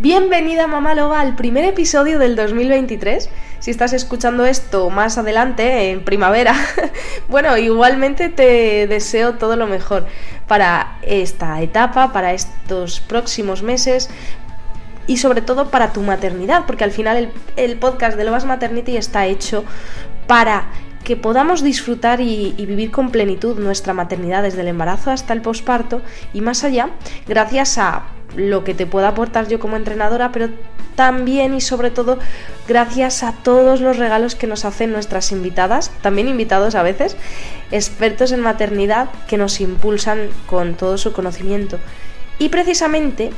Bienvenida mamá loba al primer episodio del 2023. Si estás escuchando esto más adelante, en primavera, bueno, igualmente te deseo todo lo mejor para esta etapa, para estos próximos meses y sobre todo para tu maternidad, porque al final el, podcast de Lobas Maternity está hecho para que podamos disfrutar y, y, vivir con plenitud nuestra maternidad desde el embarazo hasta el posparto y más allá, gracias a lo que te pueda aportar yo como entrenadora, pero también y sobre todo gracias a todos los regalos que nos hacen nuestras invitadas, también invitados a veces, expertos en maternidad que nos impulsan con todo su conocimiento. Y precisamente,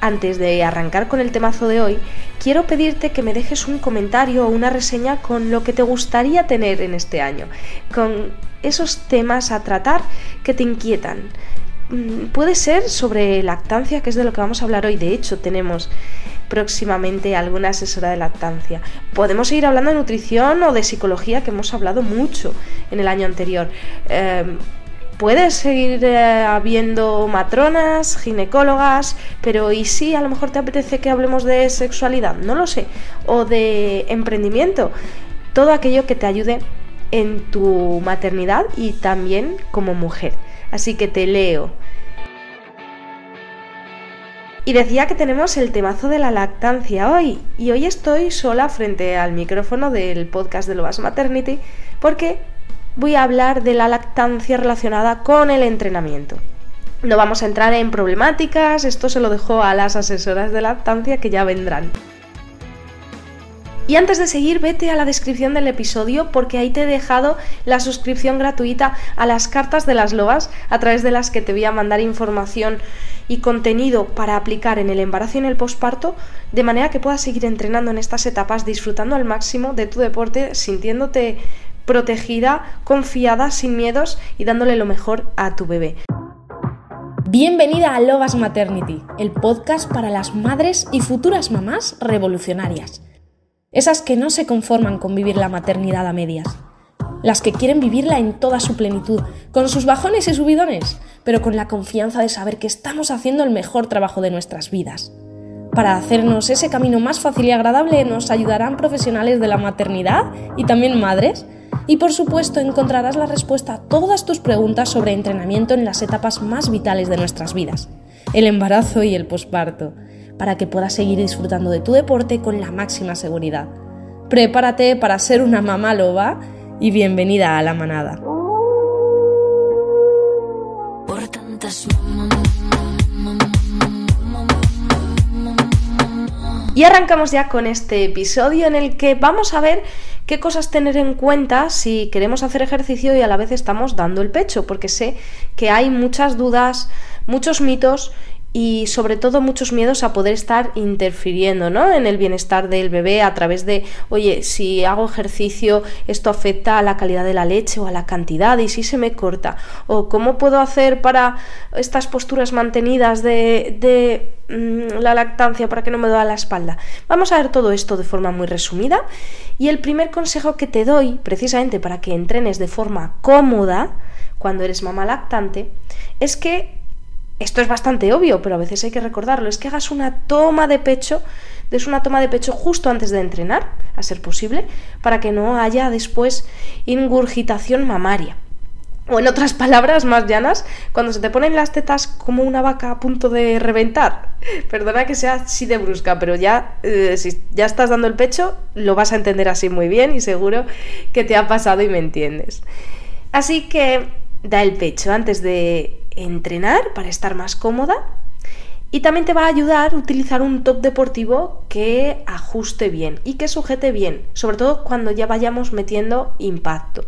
antes de arrancar con el temazo de hoy, quiero pedirte que me dejes un comentario o una reseña con lo que te gustaría tener en este año, con esos temas a tratar que te inquietan Mm, puede ser sobre lactancia, que es de lo que vamos a hablar hoy. De hecho, tenemos próximamente alguna asesora de lactancia. Podemos seguir hablando de nutrición o de psicología, que hemos hablado mucho en el año anterior. Em, puedes seguir eh, habiendo matronas, ginecólogas, pero ¿y si a lo mejor te apetece que hablemos de sexualidad? No lo sé. O de emprendimiento. Todo aquello que te ayude en tu maternidad y también como mujer. Así que te leo. Y decía que tenemos el temazo de la lactancia hoy. Y hoy estoy sola frente al micrófono del podcast de Loas Maternity porque voy a hablar de la lactancia relacionada con el entrenamiento. No vamos a entrar en problemáticas, esto se lo dejo a las asesoras de lactancia que ya vendrán. Y antes de seguir, vete a la descripción del episodio porque ahí te he dejado la suscripción gratuita a las cartas de las loas a través de las que te voy a mandar información y contenido para aplicar en el embarazo y en el posparto, de manera que puedas seguir entrenando en estas etapas, disfrutando al máximo de tu deporte, sintiéndote protegida, confiada, sin miedos y dándole lo mejor a tu bebé. Bienvenida a Lobas Maternity, el podcast para las madres y futuras mamás revolucionarias. Esas que no se conforman con vivir la maternidad a medias. Las que quieren vivirla en toda su plenitud, con sus bajones y subidones, pero con la confianza de saber que estamos haciendo el mejor trabajo de nuestras vidas. Para hacernos ese camino más fácil y agradable nos ayudarán profesionales de la maternidad y también madres. Y por supuesto encontrarás la respuesta a todas tus preguntas sobre entrenamiento en las etapas más vitales de nuestras vidas, el embarazo y el posparto para que puedas seguir disfrutando de tu deporte con la máxima seguridad. Prepárate para ser una mamá loba y bienvenida a la manada. Y arrancamos ya con este episodio en el que vamos a ver qué cosas tener en cuenta si queremos hacer ejercicio y a la vez estamos dando el pecho, porque sé que hay muchas dudas, muchos mitos y sobre todo muchos miedos a poder estar interfiriendo ¿no? en el bienestar del bebé a través de, oye, si hago ejercicio esto afecta a la calidad de la leche o a la cantidad y si se me corta, o cómo puedo hacer para estas posturas mantenidas de, mm, la lactancia para que no me duela la espalda. Vamos a ver todo esto de forma muy resumida y el primer consejo que te doy, precisamente para que entrenes de forma cómoda cuando eres mamá lactante, es que esto es bastante obvio, pero a veces hay que recordarlo, es que hagas una toma de pecho, des una toma de pecho justo antes de entrenar, a ser posible, para que no haya después ingurgitación mamaria. O en otras palabras más llanas, cuando se te ponen las tetas como una vaca a punto de reventar. Perdona que sea así de brusca, pero ya eh, si ya estás dando el pecho, lo vas a entender así muy bien y seguro que te ha pasado y me entiendes. Así que da el pecho antes de entrenar para estar más cómoda y también te va a ayudar a utilizar un top deportivo que ajuste bien y que sujete bien, sobre todo cuando ya vayamos metiendo impacto.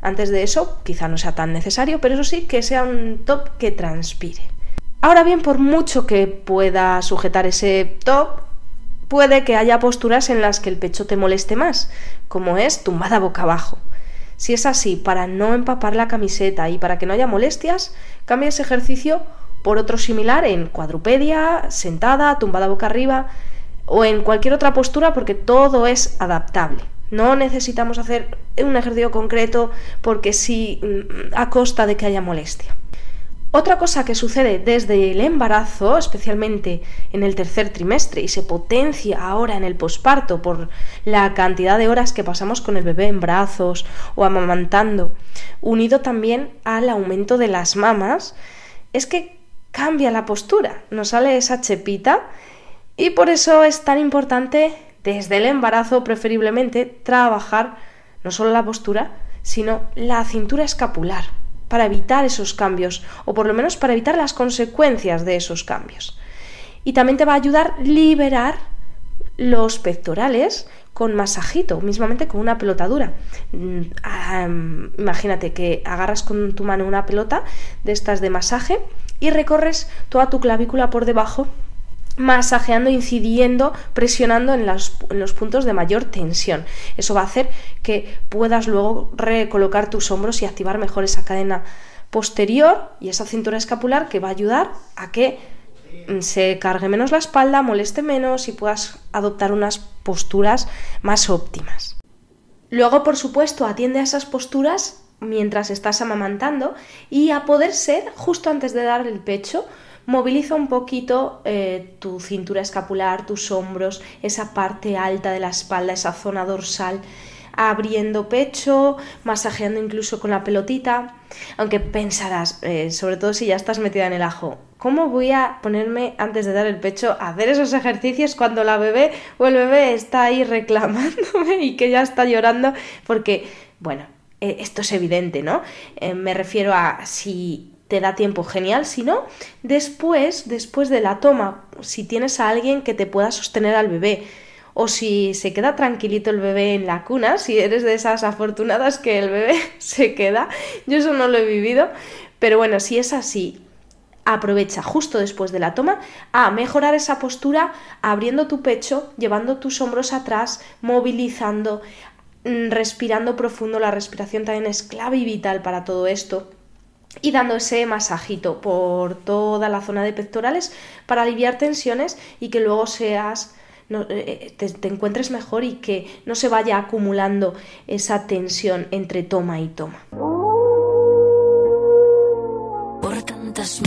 Antes de eso, quizá no sea tan necesario, pero eso sí, que sea un top que transpire. Ahora bien, por mucho que pueda sujetar ese top, puede que haya posturas en las que el pecho te moleste más, como es tumbada boca abajo. Si es así, para no empapar la camiseta y para que no haya molestias, cambia ese ejercicio por otro similar en cuadrupedia, sentada, tumbada boca arriba o en cualquier otra postura porque todo es adaptable. No necesitamos hacer un ejercicio concreto porque sí mm, a costa de que haya molestia. Otra cosa que sucede desde el embarazo, especialmente en el tercer trimestre, y se potencia ahora en el posparto por la cantidad de horas que pasamos con el bebé en brazos o amamantando, unido también al aumento de las mamas, es que cambia la postura, nos sale esa chepita y por eso es tan importante desde el embarazo preferiblemente trabajar no solo la postura, sino la cintura escapular para evitar esos cambios o por lo menos para evitar las consecuencias de esos cambios. Y también te va a ayudar a liberar los pectorales con masajito, mismamente con una pelota dura. Mm, imagínate que agarras con tu mano una pelota de estas de masaje y recorres toda tu clavícula por debajo masajeando, incidiendo, presionando en, los puntos de mayor tensión. Eso va a hacer que puedas luego recolocar tus hombros y activar mejor esa cadena posterior y esa cintura escapular que va a ayudar a que mm, se cargue menos la espalda, moleste menos y puedas adoptar unas posturas más óptimas. Luego, por supuesto, atiende a esas posturas mientras estás amamantando y a poder ser justo antes de dar el pecho, moviliza un poquito eh, tu cintura escapular, tus hombros, esa parte alta de la espalda, esa zona dorsal, abriendo pecho, masajeando incluso con la pelotita. Aunque pensarás, eh, sobre todo si ya estás metida en el ajo, ¿cómo voy a ponerme antes de dar el pecho a hacer esos ejercicios cuando la bebé o el bebé está ahí reclamándome y que ya está llorando? Porque, bueno, eh, esto es evidente, ¿no? me refiero a si te da tiempo, genial. Si no, después, después de la toma, si tienes a alguien que te pueda sostener al bebé, o si se queda tranquilito el bebé en la cuna, si eres de esas afortunadas que el bebé se queda, yo eso no lo he vivido, pero bueno, si es así, aprovecha justo después de la toma a mejorar esa postura, abriendo tu pecho, llevando tus hombros atrás, movilizando, mm, respirando profundo, la respiración también es clave y vital para todo esto y dando ese masajito por toda la zona de pectorales para aliviar tensiones y que luego seas eh, te, te, encuentres mejor y que no se vaya acumulando esa tensión entre toma y toma. Por tantas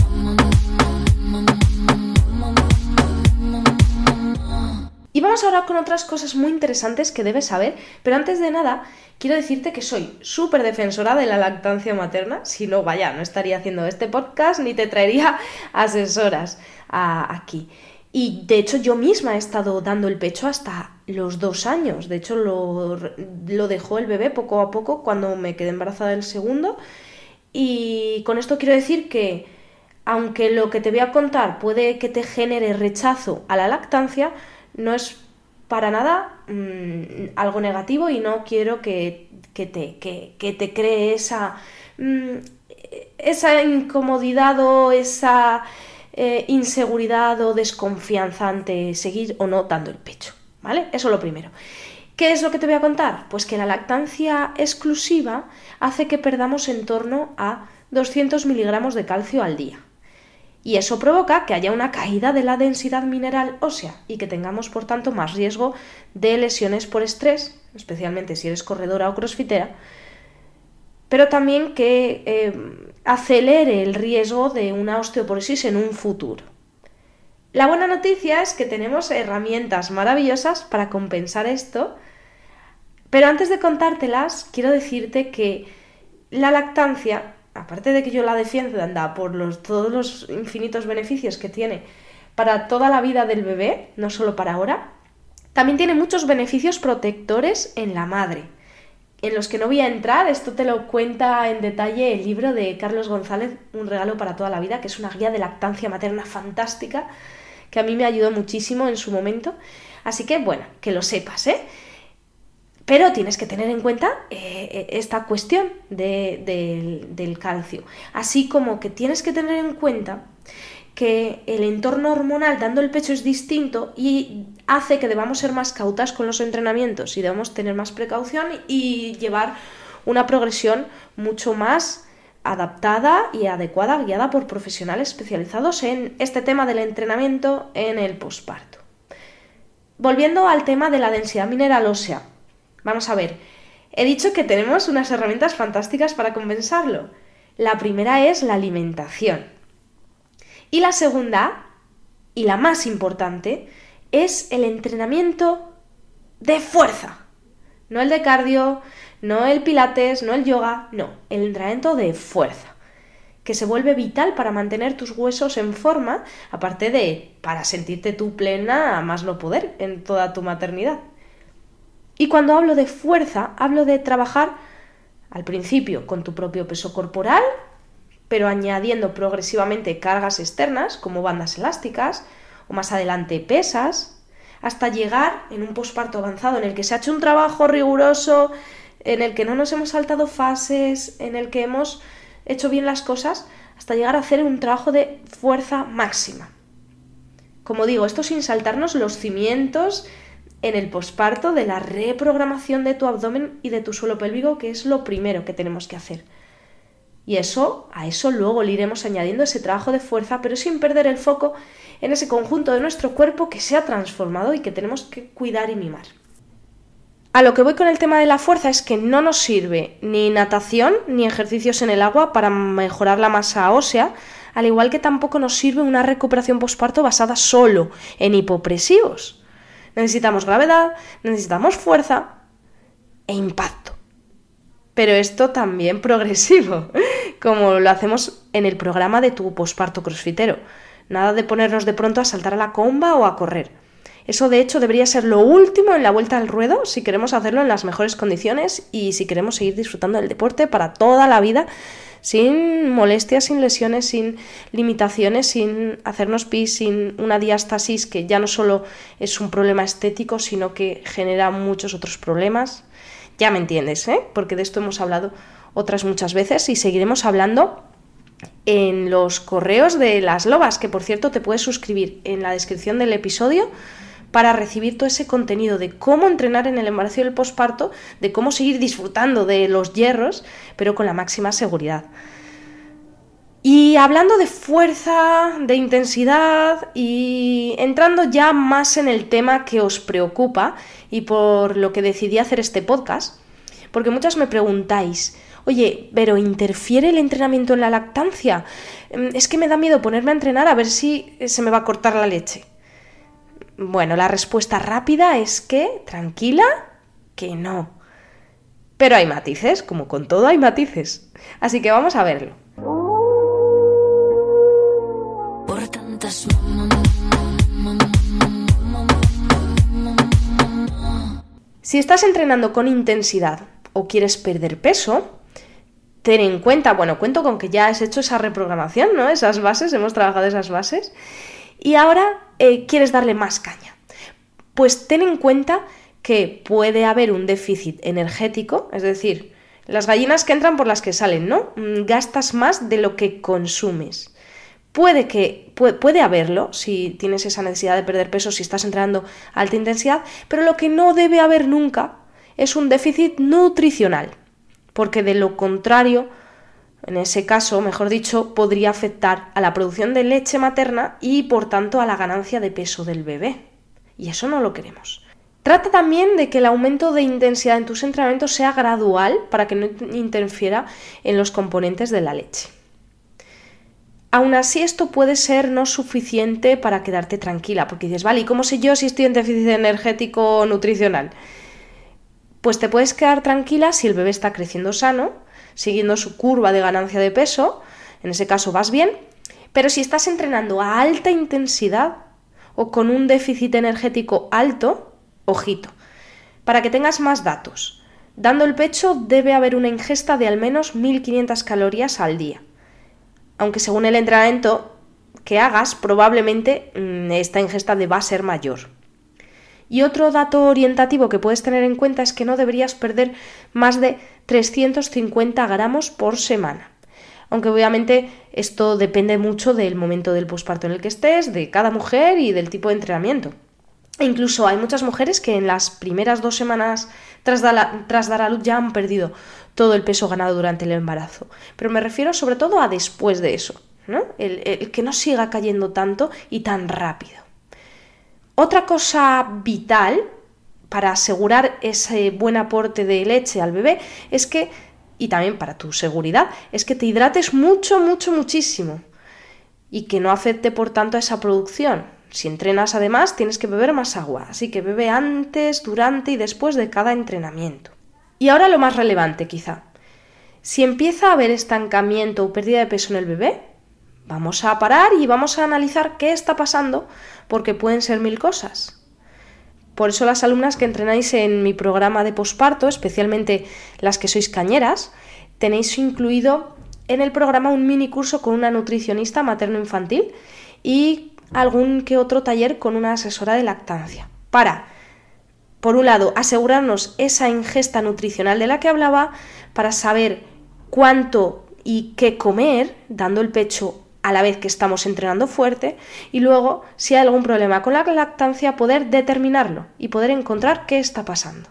vamos ahora con otras cosas muy interesantes que debes saber, pero antes de nada quiero decirte que soy súper defensora de la lactancia materna, si no, vaya, no estaría haciendo este podcast ni te traería asesoras aquí. Y de hecho yo misma he estado dando el pecho hasta los dos años. De hecho lo, lo dejó el bebé poco a poco cuando me quedé embarazada del segundo. Y con esto quiero decir que aunque lo que te voy a contar puede que te genere rechazo a la lactancia, no es para nada mm, algo negativo y no quiero que, te, que, te cree esa, mm, esa incomodidad o esa eh, inseguridad o desconfianza ante seguir o no dando el pecho. ¿Vale? Eso es lo primero. ¿Qué es lo que te voy a contar? Pues que la lactancia exclusiva hace que perdamos en torno a 200 miligramos de calcio al día y eso provoca que haya una caída de la densidad mineral ósea y que tengamos por tanto más riesgo de lesiones por estrés, especialmente si eres corredora o crossfitera, pero también que eh, acelere el riesgo de una osteoporosis en un futuro. La buena noticia es que tenemos herramientas maravillosas para compensar esto, pero antes de contártelas, quiero decirte que la lactancia aparte de que yo la defienda por los, todos los infinitos beneficios que tiene para toda la vida del bebé, no solo para ahora, también tiene muchos beneficios protectores en la madre, en los que no voy a entrar, esto te lo cuenta en detalle el libro de Carlos González, Un regalo para toda la vida, que es una guía de lactancia materna fantástica, que a mí me ayudó muchísimo en su momento. Así que, bueno, que lo sepas, ¿eh? Pero tienes que tener en cuenta eh, eh, esta cuestión del calcio, así como que tienes que tener en cuenta que el entorno hormonal dando el pecho es distinto y hace que debamos ser más cautas con los entrenamientos y debemos tener más precaución y llevar una progresión mucho más adaptada y adecuada, guiada por profesionales especializados en este tema del entrenamiento en el posparto. Volviendo al tema de la densidad mineral ósea, Vamos a ver, he dicho que tenemos unas herramientas fantásticas para compensarlo. La primera es la alimentación. Y la segunda, y la más importante, es el entrenamiento de fuerza. No el de cardio, no el pilates, no el yoga, no, el entrenamiento de fuerza, que se vuelve vital para mantener tus huesos en forma, aparte de para sentirte tú plena a más no poder en toda tu maternidad. Y cuando hablo de fuerza, hablo de trabajar al principio con tu propio peso corporal, pero añadiendo progresivamente cargas externas como bandas elásticas o más adelante pesas, hasta llegar en un posparto avanzado en el que se ha hecho un trabajo riguroso, en el que no nos hemos saltado fases, en el que hemos hecho bien las cosas, hasta llegar a hacer un trabajo de fuerza máxima. Como digo, esto sin saltarnos los cimientos en el posparto de la reprogramación de tu abdomen y de tu suelo pélvico, que es lo primero que tenemos que hacer. Y eso, a eso luego le iremos añadiendo ese trabajo de fuerza, pero sin perder el foco en ese conjunto de nuestro cuerpo que se ha transformado y que tenemos que cuidar y mimar. A lo que voy con el tema de la fuerza es que no nos sirve ni natación ni ejercicios en el agua para mejorar la masa ósea, al igual que tampoco nos sirve una recuperación posparto basada solo en hipopresivos necesitamos gravedad, necesitamos fuerza e impacto. Pero esto también progresivo, como lo hacemos en el programa de tu posparto crossfitero. Nada de ponernos de pronto a saltar a la comba o a correr. Eso de hecho debería ser lo último en la vuelta al ruedo si queremos hacerlo en las mejores condiciones y si queremos seguir disfrutando del deporte para toda la vida sin molestias, sin lesiones, sin limitaciones, sin hacernos pis, sin una diástasis que ya no solo es un problema estético, sino que genera muchos otros problemas. Ya me entiendes, ¿eh? Porque de esto hemos hablado otras muchas veces y seguiremos hablando en los correos de las lobas, que por cierto te puedes suscribir en la descripción del episodio para recibir todo ese contenido de cómo entrenar en el embarazo y el posparto, de cómo seguir disfrutando de los hierros, pero con la máxima seguridad. Y hablando de fuerza, de intensidad y entrando ya más en el tema que os preocupa y por lo que decidí hacer este podcast, porque muchas me preguntáis, oye, pero ¿interfiere el entrenamiento en la lactancia? Mm, es que me da miedo ponerme a entrenar a ver si se me va a cortar la leche. Bueno, la respuesta rápida es que, tranquila, que no. Pero hay matices, como con todo hay matices. Así que vamos a verlo. Si estás entrenando con intensidad o quieres perder peso, ten en cuenta, bueno, cuento con que ya has hecho esa reprogramación, ¿no? Esas bases, hemos trabajado esas bases y ahora eh, quieres darle más caña. Pues ten en cuenta que puede haber un déficit energético, es decir, las gallinas que entran por las que salen, ¿no? Mm, gastas más de lo que consumes. Puede que puede, puede, haberlo si tienes esa necesidad de perder peso, si estás entrenando a alta intensidad, pero lo que no debe haber nunca es un déficit nutricional, porque de lo contrario en ese caso, mejor dicho, podría afectar a la producción de leche materna y por tanto a la ganancia de peso del bebé. Y eso no lo queremos. Trata también de que el aumento de intensidad en tus entrenamientos sea gradual para que no interfiera en los componentes de la leche. Aún así, esto puede ser no suficiente para quedarte tranquila, porque dices, vale, ¿y cómo sé yo si estoy en déficit energético nutricional? Pues te puedes quedar tranquila si el bebé está creciendo sano, siguiendo su curva de ganancia de peso, en ese caso vas bien, pero si estás entrenando a alta intensidad o con un déficit energético alto, ojito, para que tengas más datos. Dando el pecho debe haber una ingesta de al menos 1500 calorías al día. Aunque según el entrenamiento que hagas, probablemente mm, esta ingesta deba ser mayor. Y otro dato orientativo que puedes tener en cuenta es que no deberías perder más de 350 gramos por semana. Aunque obviamente esto depende mucho del momento del posparto en el que estés, de cada mujer y del tipo de entrenamiento. E incluso hay muchas mujeres que en las primeras dos semanas tras, dar a luz ya han perdido todo el peso ganado durante el embarazo. Pero me refiero sobre todo a después de eso, ¿no? el que no siga cayendo tanto y tan rápido. Otra cosa vital para asegurar ese buen aporte de leche al bebé es que, y también para tu seguridad, es que te hidrates mucho, mucho, muchísimo. y que no afecte por tanto a esa producción. Si entrenas además, tienes que beber más agua, así que bebe antes, durante y después de cada entrenamiento. Y ahora lo más relevante quizá. Si empieza a haber estancamiento o pérdida de peso en el bebé, vamos a parar y vamos a analizar qué está pasando, porque pueden ser mil cosas. Por eso las alumnas que entrenáis en mi programa de posparto, especialmente las que sois cañeras, tenéis incluido en el programa un mini curso con una nutricionista materno-infantil y algún que otro taller con una asesora de lactancia. Para, por un lado, asegurarnos esa ingesta nutricional de la que hablaba, para saber cuánto y qué comer, dando el pecho a la vez que estamos entrenando fuerte y luego, si hay algún problema con la lactancia, poder determinarlo y poder encontrar qué está pasando.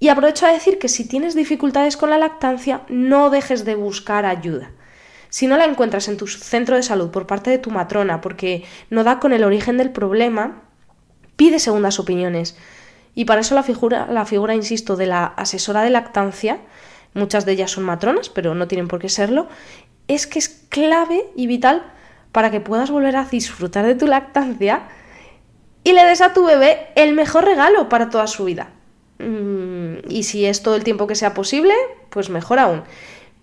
Y aprovecho a decir que si tienes dificultades con la lactancia, no dejes de buscar ayuda. Si no la encuentras en tu centro de salud por parte de tu matrona porque no da con el origen del problema, pide segundas opiniones. Y para eso la figura, la figura, insisto, de la asesora de lactancia, muchas de ellas son matronas, pero no tienen por qué serlo, es que es clave y vital para que puedas volver a disfrutar de tu lactancia y le des a tu bebé el mejor regalo para toda su vida. Mm, y si es todo el tiempo que sea posible, pues mejor aún.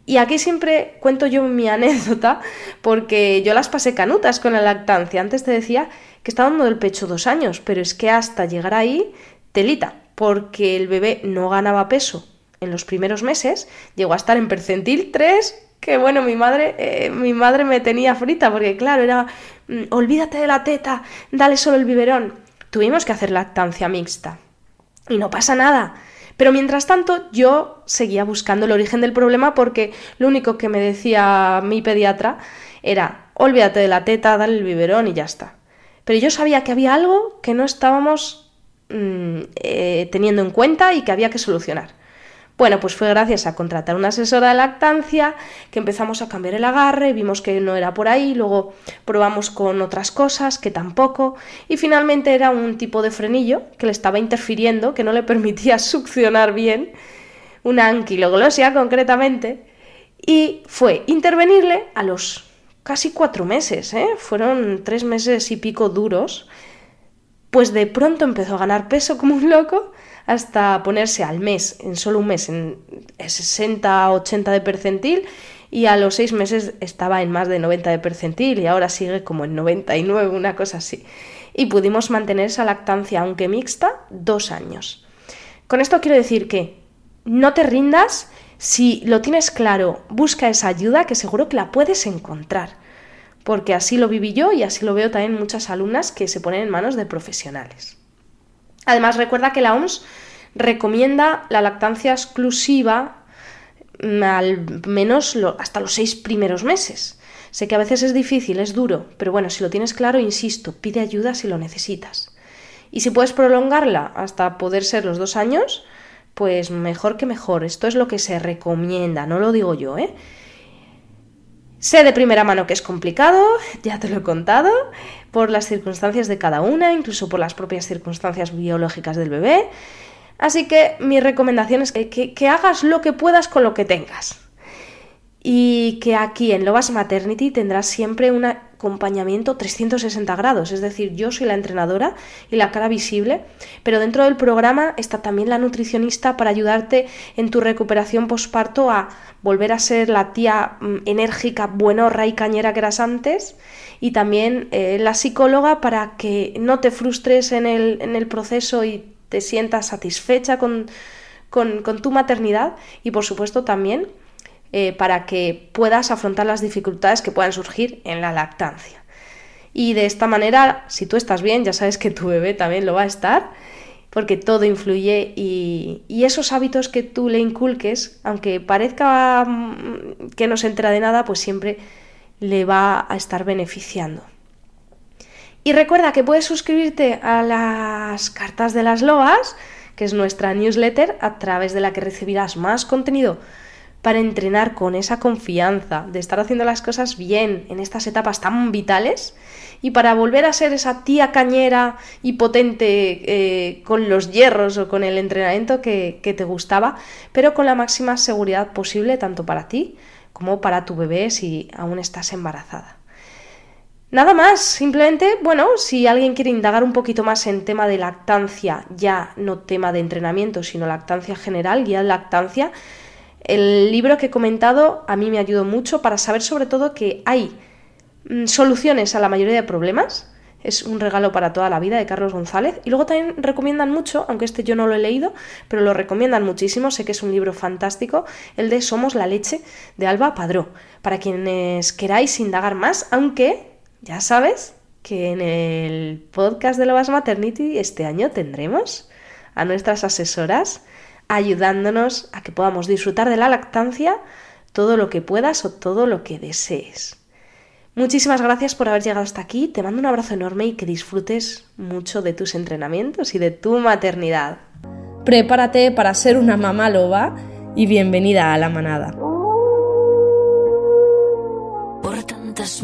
Y aquí siempre cuento yo mi anécdota porque yo las pasé canutas con la lactancia. Antes te decía que estaba dando el pecho dos años, pero es que hasta llegar ahí, telita, porque el bebé no ganaba peso en los primeros meses, llegó a estar en percentil 3 que bueno, mi madre, eh, mi madre me tenía frita, porque claro, era, mm, olvídate de la teta, dale solo el biberón. Tuvimos que hacer lactancia mixta. Y no pasa nada. Pero mientras tanto, yo seguía buscando el origen del problema porque lo único que me decía mi pediatra era, olvídate de la teta, dale el biberón y ya está. Pero yo sabía que había algo que no estábamos mm, eh, teniendo en cuenta y que había que solucionar. Bueno, pues fue gracias a contratar una asesora de lactancia que empezamos a cambiar el agarre, vimos que no era por ahí, luego probamos con otras cosas que tampoco, y finalmente era un tipo de frenillo que le estaba interfiriendo, que no le permitía succionar bien, una anquiloglosia concretamente, y fue intervenirle a los casi cuatro meses, ¿eh? fueron tres meses y pico duros, pues de pronto empezó a ganar peso como un loco hasta ponerse al mes, en solo un mes, en 60-80 de percentil y a los seis meses estaba en más de 90 de percentil y ahora sigue como en 99, una cosa así. Y pudimos mantener esa lactancia, aunque mixta, dos años. Con esto quiero decir que no te rindas, si lo tienes claro, busca esa ayuda que seguro que la puedes encontrar, porque así lo viví yo y así lo veo también muchas alumnas que se ponen en manos de profesionales. Además, recuerda que la OMS recomienda la lactancia exclusiva mm, al menos hasta los seis primeros meses. Sé que a veces es difícil, es duro, pero bueno, si lo tienes claro, insisto, pide ayuda si lo necesitas. Y si puedes prolongarla hasta poder ser los dos años, pues mejor que mejor. Esto es lo que se recomienda, no lo digo yo, ¿eh? Sé de primera mano que es complicado, ya te lo he contado, por las circunstancias de cada una, incluso por las propias circunstancias biológicas del bebé. Así que mi recomendación es que, que, hagas lo que puedas con lo que tengas. Y que aquí en Lovas Maternity tendrás siempre un acompañamiento 360 grados, es decir, yo soy la entrenadora y la cara visible, pero dentro del programa está también la nutricionista para ayudarte en tu recuperación posparto a volver a ser la tía mm, enérgica, buenorra y cañera que eras antes, y también eh, la psicóloga para que no te frustres en el, en el proceso y te sientas satisfecha con, con, con tu maternidad, y por supuesto también eh, para que puedas afrontar las dificultades que puedan surgir en la lactancia. Y de esta manera, si tú estás bien, ya sabes que tu bebé también lo va a estar porque todo influye y, esos hábitos que tú le inculques, aunque parezca mm, que no se entera de nada, pues siempre le va a estar beneficiando. Y recuerda que puedes suscribirte a las cartas de las loas, que es nuestra newsletter, a través de la que recibirás más contenido para entrenar con esa confianza de estar haciendo las cosas bien en estas etapas tan vitales y para volver a ser esa tía cañera y potente eh, con los hierros o con el entrenamiento que, que te gustaba, pero con la máxima seguridad posible tanto para ti como para tu bebé si aún estás embarazada. Nada más, simplemente, bueno, si alguien quiere indagar un poquito más en tema de lactancia, ya no tema de entrenamiento, sino lactancia general, guía de lactancia, el libro que he comentado a mí me ayudó mucho para saber sobre todo que hay mm, soluciones a la mayoría de problemas. Es un regalo para toda la vida de Carlos González. Y luego también recomiendan mucho, aunque este yo no lo he leído, pero lo recomiendan muchísimo, sé que es un libro fantástico, el de Somos la leche de Alba Padró. Para quienes queráis indagar más, aunque ya sabes que en el podcast de Lovas Maternity este año tendremos a nuestras asesoras ayudándonos a que podamos disfrutar de la lactancia todo lo que puedas o todo lo que desees. Muchísimas gracias por haber llegado hasta aquí, te mando un abrazo enorme y que disfrutes mucho de tus entrenamientos y de tu maternidad. Prepárate para ser una mamá loba y bienvenida a la manada. Por tantas